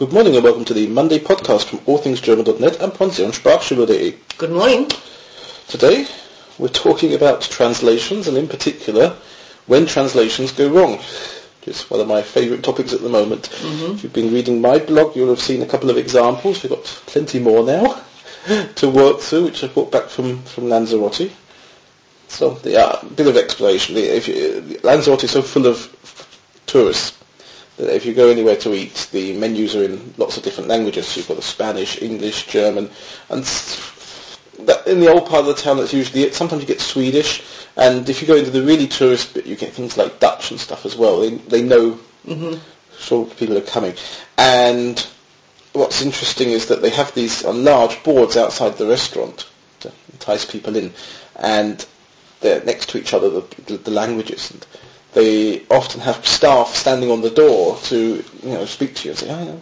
Good morning and welcome to the Monday podcast from allthingsgerman.net and pensionssprachschule.de. Good morning. Today we're talking about translations and in particular when translations go wrong. Which is one of my favourite topics at the moment. Mm-hmm. If you've been reading my blog you'll have seen a couple of examples. We've got plenty more now to work through which I brought back from, from Lanzarote. So uh, bit of explanation. If you, Lanzarote is so full of tourists if you go anywhere to eat, the menus are in lots of different languages. So you've got the Spanish, English, German, and in the old part of the town, that's usually it. Sometimes you get Swedish, and if you go into the really tourist bit, you get things like Dutch and stuff as well. They they know mm-hmm. sure people are coming, and what's interesting is that they have these on large boards outside the restaurant to entice people in, and they're next to each other, the, the, the languages. And they often have staff standing on the door to, you know, speak to you and say, oh, no.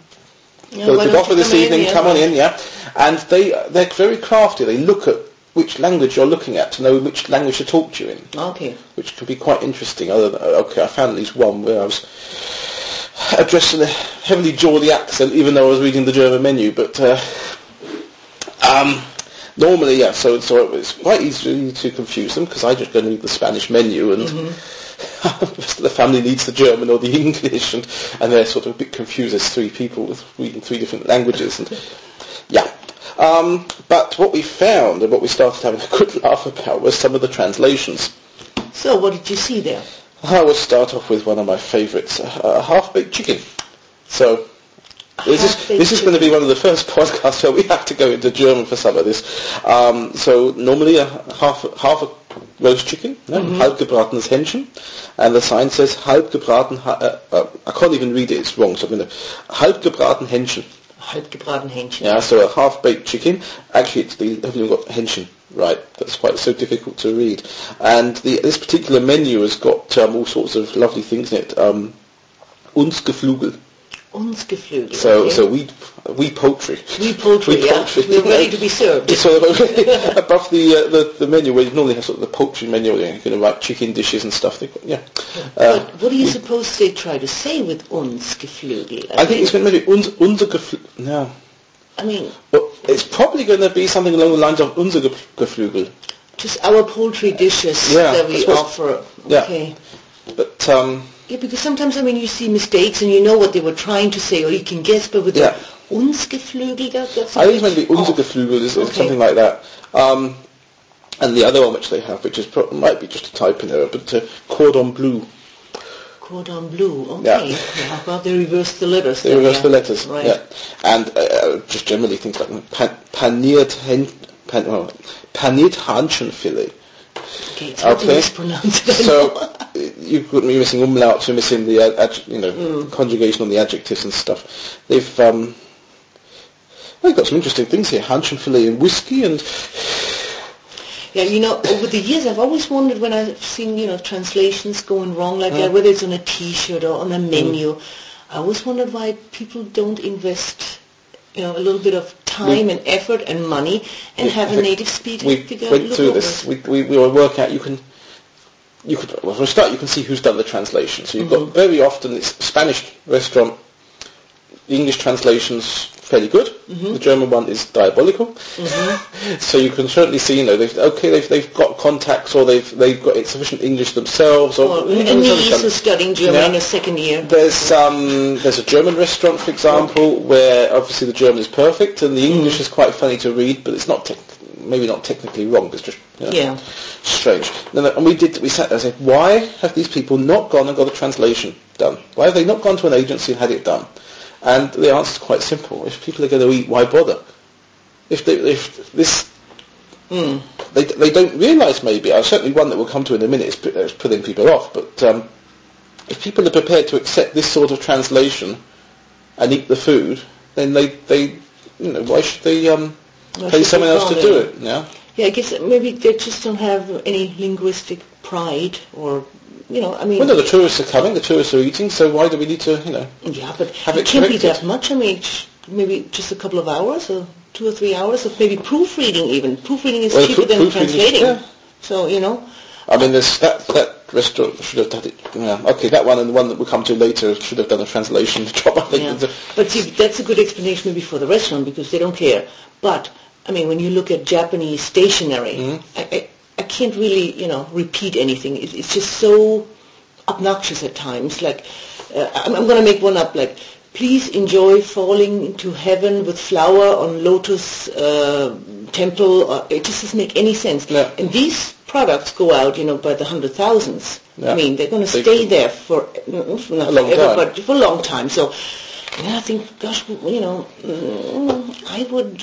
Yeah, So the don't offer this in, evening, come on in, yeah. And they, they're very crafty. They look at which language you're looking at to know which language to talk to you in Okay. which can be quite interesting. Other than, okay, I found at least one where I was addressed in a heavily Geordie accent, even though I was reading the German menu. But uh, um, normally, yeah, so so it was quite easy to confuse them because I just go and read the Spanish menu and. of the family needs the German or the English, and, and they're sort of a bit confused as three people with reading three different languages. And yeah, um, but what we found and what we started having a good laugh about was some of the translations. So what did you see there? I will start off with one of my favourites, a, a half-baked chicken. So this is, this is going to be one of the first podcasts where we have to go into German for some of this. Um, so normally a half, half a roast chicken, no, halbgebratenes Hähnchen, and the sign says halbgebraten, ha- uh, uh, I can't even read it, it's wrong, so I'm going to, halbgebraten Hähnchen. Halbgebraten Hähnchen. Yeah, so a half-baked chicken. Actually, it's the, haven't even got Hähnchen right. That's quite so difficult to read. And the, this particular menu has got um, all sorts of lovely things in it. Um, uns Geflügel. So, okay. so we, we poultry. We poultry, We yeah. poultry. We're ready to be served. So above the, uh, the the menu where you normally have sort of the poultry menu, you know, you write chicken dishes and stuff. Yeah. Uh, but what do you suppose they try to say with uns Geflügel? I think it's going to be uns, unser Geflügel. No. I mean, Well, it's probably going to be something along the lines of unser Geflügel. just our poultry dishes Yeah, that we offer. yeah. Okay. But um, Yeah, because sometimes, I mean, you see mistakes and you know what they were trying to say, or you can guess, but with Yeah. the uns Geflügel, that, that's a I think it's maybe off. Is, Okay. something like that. Um, and the other one which they have, which is pro- might be just a typing error, but uh, cordon bleu. Cordon bleu, okay. Yeah. Yeah, well, they reversed the letters. They reverse yeah. the letters. Right. Yeah. And uh, just generally things like pan, paniert, hen, pan, well, paniert Hähnchenfilet. Hard Okay. it. So you could be missing umlauts, you're missing the ad, you know Mm. conjugation on the adjectives and stuff. They've um, they've got some interesting things here. hunch and fillet and whiskey and Yeah, you know, over the years, I've always wondered when I've seen, you know, translations going wrong like Mm. that, whether it's on a T-shirt or on a menu. I always wondered why people don't invest, you know, a little bit of time and effort and money and We- have a native speaker we figure went look through this. We, we, we will work out. You can, you could. Well, for a start, you can see who's done the translation. So you've Mm-hmm. got very often it's Spanish restaurant. The English translation's fairly good. Mm-hmm. The German one is diabolical. so you can certainly see, you know, they've okay, they've they've got contacts or they've they've got sufficient English themselves. Or Or you know, a niece who's studying German in her second year. There's um, there's a German restaurant, for example, where obviously the German is perfect and the English is quite funny to read, but it's not tec- maybe not technically wrong. It's just you know, Yeah. strange. And and we did we sat there and said, why have these people not gone and got a translation done? Why have they not gone to an agency and had it done? And the answer is quite simple. If people are going to eat, why bother? If they, if this they, they don't realise maybe, uh, certainly one that we'll come to in a minute is, is putting people off, but um, if people are prepared to accept this sort of translation and eat the food, then they, they you know, why should they um, Why pay should someone else to do it? Yeah? Yeah, I guess maybe they just don't have any linguistic pride or, you know, I mean... Well, no, the tourists are coming, the tourists are eating, so why do we need to, you know... Yeah, but Have it it can't be that much. I mean, maybe just a couple of hours or two or three hours of maybe proofreading even. Proofreading is Well, cheaper proo- than is- translating. yeah. So, you know, I mean, there's that, that restaurant should have done it. Yeah, okay, that one and the one that we'll come to later should have done a translation job. I think. Yeah. But see, that's a good explanation maybe for the restaurant because they don't care. But I mean, when you look at Japanese stationery, Mm-hmm. I, I, I can't really, you know, repeat anything. It, it's just so obnoxious at times. Like, uh, I'm, I'm going to make one up. Like, please enjoy falling into heaven with flower on lotus uh, temple. Uh, it just doesn't make any sense. Yeah. And these products go out, you know, by the hundred thousands. Yeah. I mean, they're going to stay there for mm, not A long forever, time. but for a long time. So, and I think, gosh, you know, mm, I would.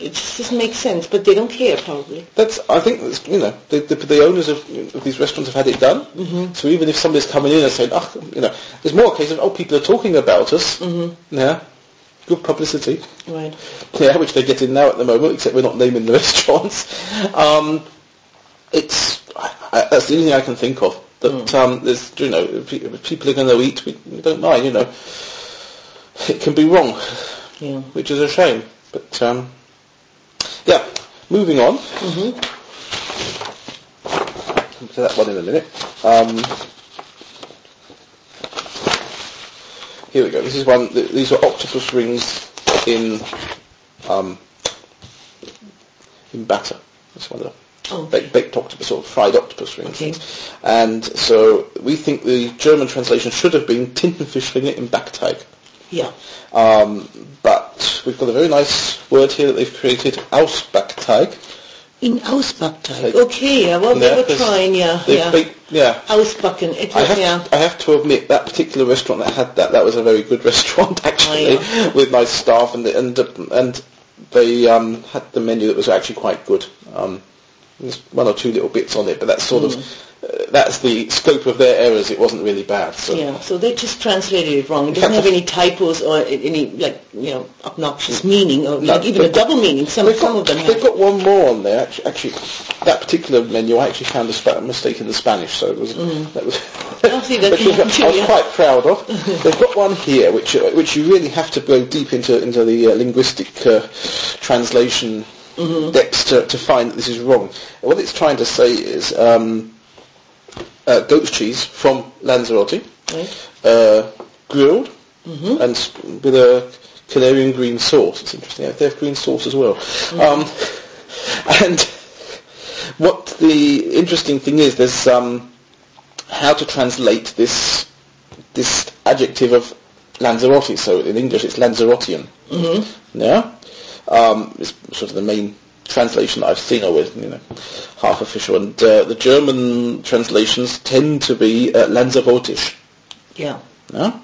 It just doesn't make sense, but they don't care probably. That's, I think, that's, you know, the, the, the owners of, of these restaurants have had it done. Mm-hmm. So even if somebody's coming in and saying, oh, you know, there's more a case of, oh, people are talking about us. Mm-hmm. Yeah. Good publicity. Right. Yeah, which they're getting now at the moment, except we're not naming the restaurants. Um, it's, I, that's the only thing I can think of. That um, there's, you know, if people are going to eat, we, we don't mind, you know. It can be wrong, Yeah. which is a shame. But, um, yeah, moving on. Come to that one in a minute. Um, here we go. This is one. th- These are octopus rings in um, in batter. That's one of them. Oh. Baked, baked octopus or fried octopus rings. Okay. And so we think the German translation should have been Tintenfischringe im Backteig. Yeah. Um, but we've got a very nice word here that they've created, Ausbackteig. In Ausbackteig. Okay, yeah, well, Yeah, they were trying, yeah, yeah. baked- yeah. Ausbacken, it, I have, yeah. I have to admit that particular restaurant that had that, that was a very good restaurant actually, Oh, yeah. with nice staff and and and they um, had the menu that was actually quite good. Um, there's one or two little bits on it, but that's sort of uh, that's the scope of their errors. It wasn't really bad. So. Yeah, so they just translated it wrong. It doesn't have any typos or any like you know obnoxious meaning or No, like even a double meaning. Some They've some got, of them they've have. got one more on there. Actually, actually, that particular menu, I actually found a spa- mistake in the Spanish, so it was that was see, that which was- I was yeah. quite proud of. They've got one here, which uh, which you really have to go deep into into the uh, linguistic uh, translation Mm-hmm. to, to find that this is wrong. And what it's trying to say is um, uh, goat's cheese from Lanzarote, Right. uh, grilled Mm-hmm. and with a Canarian green sauce. It's interesting. They have green sauce as well. Um, and what the interesting thing is, there's um, how to translate this this adjective of Lanzarote. So in English, it's Lanzarotean. Mm-hmm. Yeah, um, it's sort of the main translation that I've seen, with you know half official, and uh, the German translations tend to be uh, Lanzarotisch. Yeah. Yeah?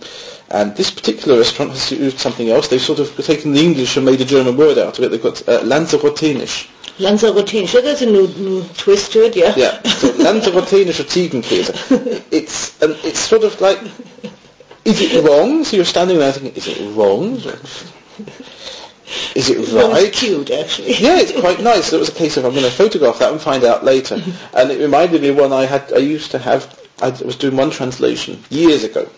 And this particular restaurant has used something else. They've sort of taken the English and made a German word out of it. They've got uh, Lanzarotenisch. Lanzarote. So that's a new, new twist to it, yeah. Yeah, so Lanzarotenischer Ziegenkäse. It's um, it's sort of like, is it wrong? So you're standing there thinking, is it wrong? Is it Well, right? it's cute, actually. Yeah, it's quite nice. It was a case of I'm going to photograph that and find out later. And it reminded me of one I had. I used to have. I was doing one translation years ago,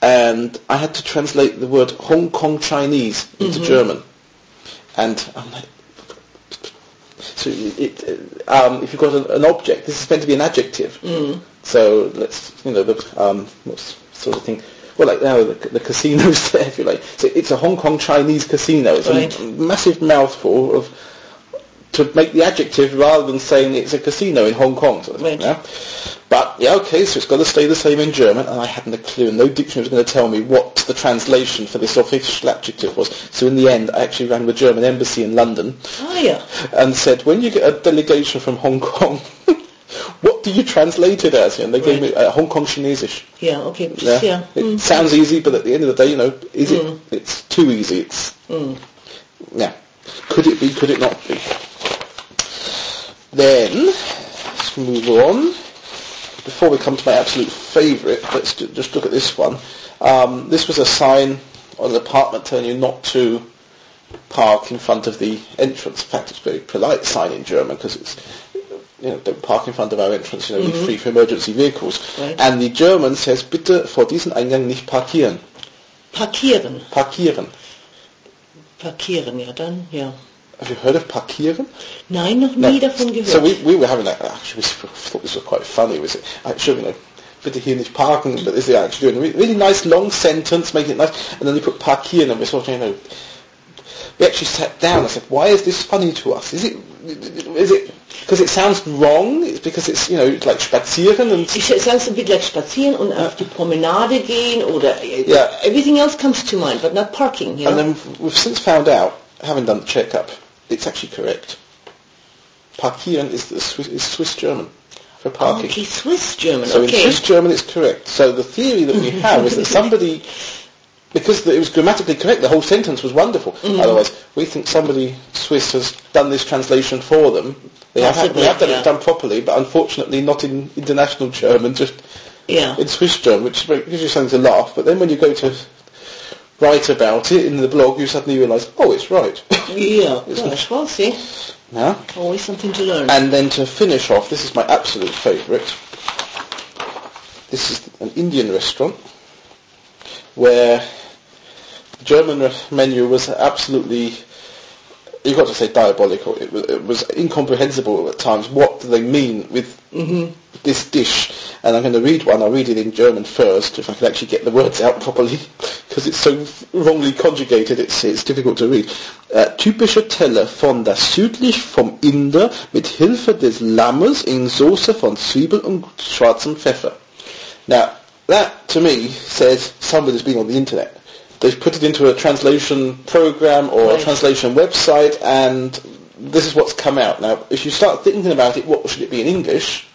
and I had to translate the word Hong Kong Chinese into German, and I'm like. So it, um, if you've got an, an object, this is meant to be an adjective. So let's, you know, the um, sort of thing. Well, like now the, the casino's there, if you like. So it's a Hong Kong Chinese casino. It's Right. a massive mouthful of to make the adjective rather than saying it's a casino in Hong Kong. Sort of thing, Right. yeah? But yeah, okay, so it's got to stay the same in German, and I hadn't a clue, and no dictionary was going to tell me what the translation for this official adjective was. So in the end, I actually rang the German embassy in London Oh, yeah. and said, when you get a delegation from Hong Kong, what do you translate it as? And they gave me uh, Hong Kong Chinesisch. Yeah, okay. Yeah. Yeah. It Mm. sounds easy, but at the end of the day, you know, is it? It's too easy. It's Mm. yeah. Could it be? Could it not be? Then let's move on. Before we come to my absolute favourite, let's ju- just look at this one. Um, this was a sign on an apartment telling you not to park in front of the entrance. In fact, it's a very polite sign in German because it's you know, don't park in front of our entrance, you know, be free for emergency vehicles. Right. And the German says, bitte vor diesen Eingang nicht parkieren. Parkieren. Parkieren. Parkieren, ja, dann, ja. Have you heard of parkieren? Nein, noch nie davon gehört. So we, we were having that, actually we thought this was quite funny, was it? Actually, you know, bitte hier nicht parken, but this is actually doing a really nice long sentence, making it nice, and then you put parkieren and we're sort of, you know, we actually sat down. I said, "Why is this funny to us? Is it is it because it sounds wrong? It's because it's you know like spazieren and sage es a bit like spazieren und auf die Promenade gehen oder Yeah. everything else comes to mind, but not parking. You and then we've since found out, having done the checkup, it's actually correct. Parkieren is the Swiss, is Swiss German for parking. okay, Swiss German. So in. Swiss German it's correct. So the theory that we have is that somebody, because it was grammatically correct, the whole sentence was wonderful. Mm-hmm. Otherwise, we think somebody Swiss has done this translation for them. They have, they have done yeah. it done properly, but unfortunately not in international German, just yeah. in Swiss German, which gives you something to laugh. But then when you go to write about it in the blog, you suddenly realise, oh, it's right. Yeah, gosh, well, see, yeah. always something to learn. And then to finish off, this is my absolute favourite. This is an Indian restaurant where German menu was absolutely, you've got to say diabolical. It was, it was incomprehensible at times. What do they mean with mm-hmm. this dish? And I'm going to read one. I'll read it in German first, if I can actually get the words out properly, because it's so wrongly conjugated, it's, it's difficult to read. Äh, typische Teller von das südlich vom Inder mit Hilfe des Lammes in Soße von Zwiebel und schwarzem Pfeffer. Now, that to me says somebody's been on the internet. They've put it into a translation program or Right. a translation website and this is what's come out. Now, if you start thinking about it, what should it be in English?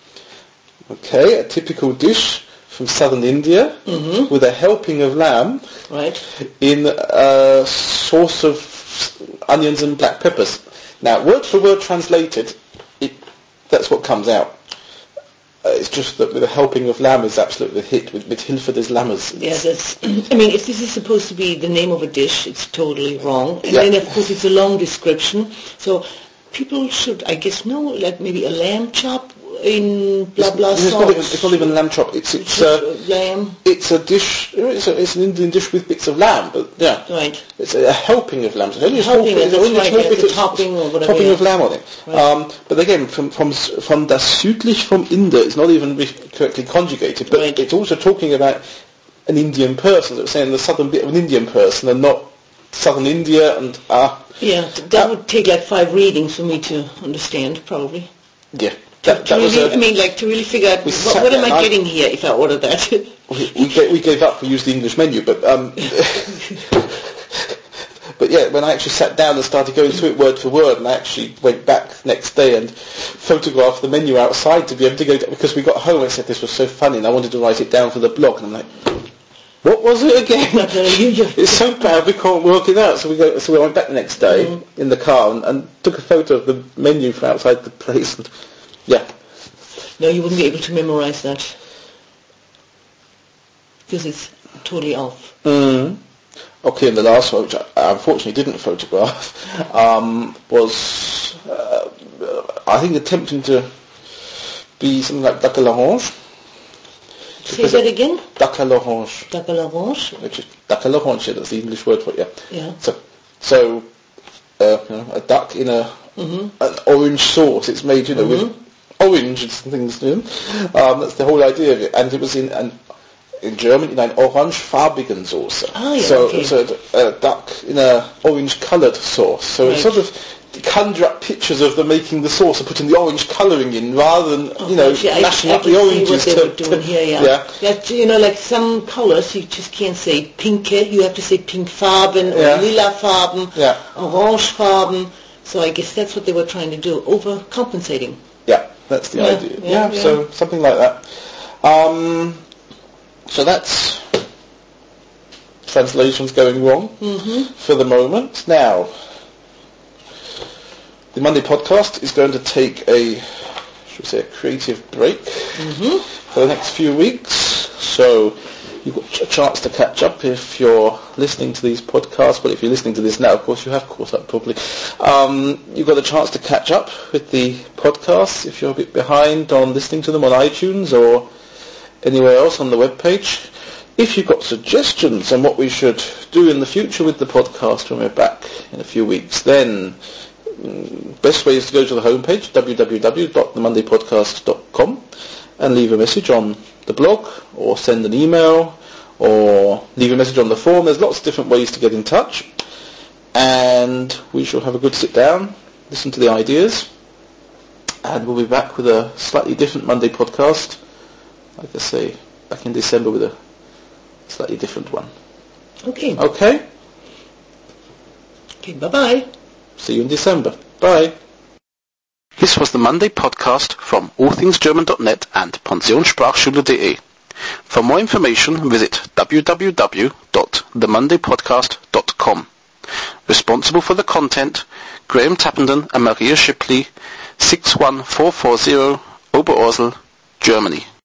Okay, a typical dish from southern India mm-hmm. with a helping of lamb right? in a sauce of onions and black peppers. Now, word for word translated, it, that's what comes out. Uh, it's just that with a helping of lamb is absolutely a hit with, with Hilfe des Lammes. Yeah, that's. I mean, if this is supposed to be the name of a dish, it's totally wrong. And Yeah. then, of course, it's a long description. So people should, I guess, know, like maybe a lamb chop in blah blah it's, not even, it's not even lamb chop. It's it's Just, uh, uh, lamb, it's a dish. It's, a, it's an Indian dish with bits of lamb, but yeah, right? it's a, a helping of lamb. So only a small Helping, only a right, small yeah, bit of- topping or whatever, topping yeah. of lamb on it. Right. Um, but again, from from from das südlich vom Inder, it's not even correctly conjugated, but Right. it's also talking about an Indian person. So it's saying the southern bit of an Indian person, and not southern India. And ah, Yeah, that would take like five readings for me to understand, probably. yeah, that, to that really, a, I mean, like to really figure out what, what am I I- getting here if I order that. we, we, gave, we gave up. We used the English menu, but um, but yeah, when I actually sat down and started going through it word for word, and I actually went back the next day and photographed the menu outside to be able to go because we got home. I said this was so funny, and I wanted to write it down for the blog, and I'm like. What was it again? But, you- you- it's so bad we can't work it out. So we go. So we went back the next day Mm. in the car and, and took a photo of the menu from outside the place. And yeah, no, you wouldn't be able to memorize that because it's totally off. Mm. Okay, and the last one, which I unfortunately didn't photograph, um, was uh, I think attempting to be something like duck à l'orange. Say that again. Duck à l'orange, Duck à l'orange. which is duck à l'orange. Yeah, that's the English word for it. Yeah. Yeah. So, so uh, you know, a duck in a Mm-hmm. an orange sauce. It's made, you know, with orange and things. Know? um, that's the whole idea of it, and it was in an in German in an orangefarbigen Sauce. Ah, yeah, so, okay. so a duck in a orange-coloured sauce. So it Right. sort of conjure up pictures of them making the sauce and putting the orange colouring in, rather than you know Actually, mashing I up can the oranges. what they to, were doing to- here, yeah. yeah. That, you know, like some colors, you just can't say pinke, you have to say pinkfarben or Yeah. lila farben, Yeah. orangefarben. So I guess that's what they were trying to do, overcompensating. That's the Yeah, idea. yeah, Yeah, yeah. so something like that. Um, so that's translations going wrong for the moment. Now, the Monday podcast is going to take a, should we say, a creative break for the next few weeks. So you've got a chance to catch up if you're listening to these podcasts. Well, if you're listening to this now, of course, you have caught up probably. Um, you've got a chance to catch up with the podcasts if you're a bit behind on listening to them on iTunes or anywhere else on the web page. If you've got suggestions on what we should do in the future with the podcast when we're back in a few weeks, then mm, best way is to go to the homepage, www.themondaypodcast.com, and leave a message on the blog, or send an email, or leave a message on the form. There's lots of different ways to get in touch. And we shall have a good sit down, listen to the ideas, and we'll be back with a slightly different Monday podcast, like I say, back in December with a slightly different one. Okay. Okay? Okay, bye-bye. See you in December. Bye. This was the Monday podcast from allthingsgerman.net and pensionssprachschule.de. For more information, visit www.themondaypodcast.com. Responsible for the content, Graham Tappenden and Maria Shipley, 61440 Oberursel, Germany.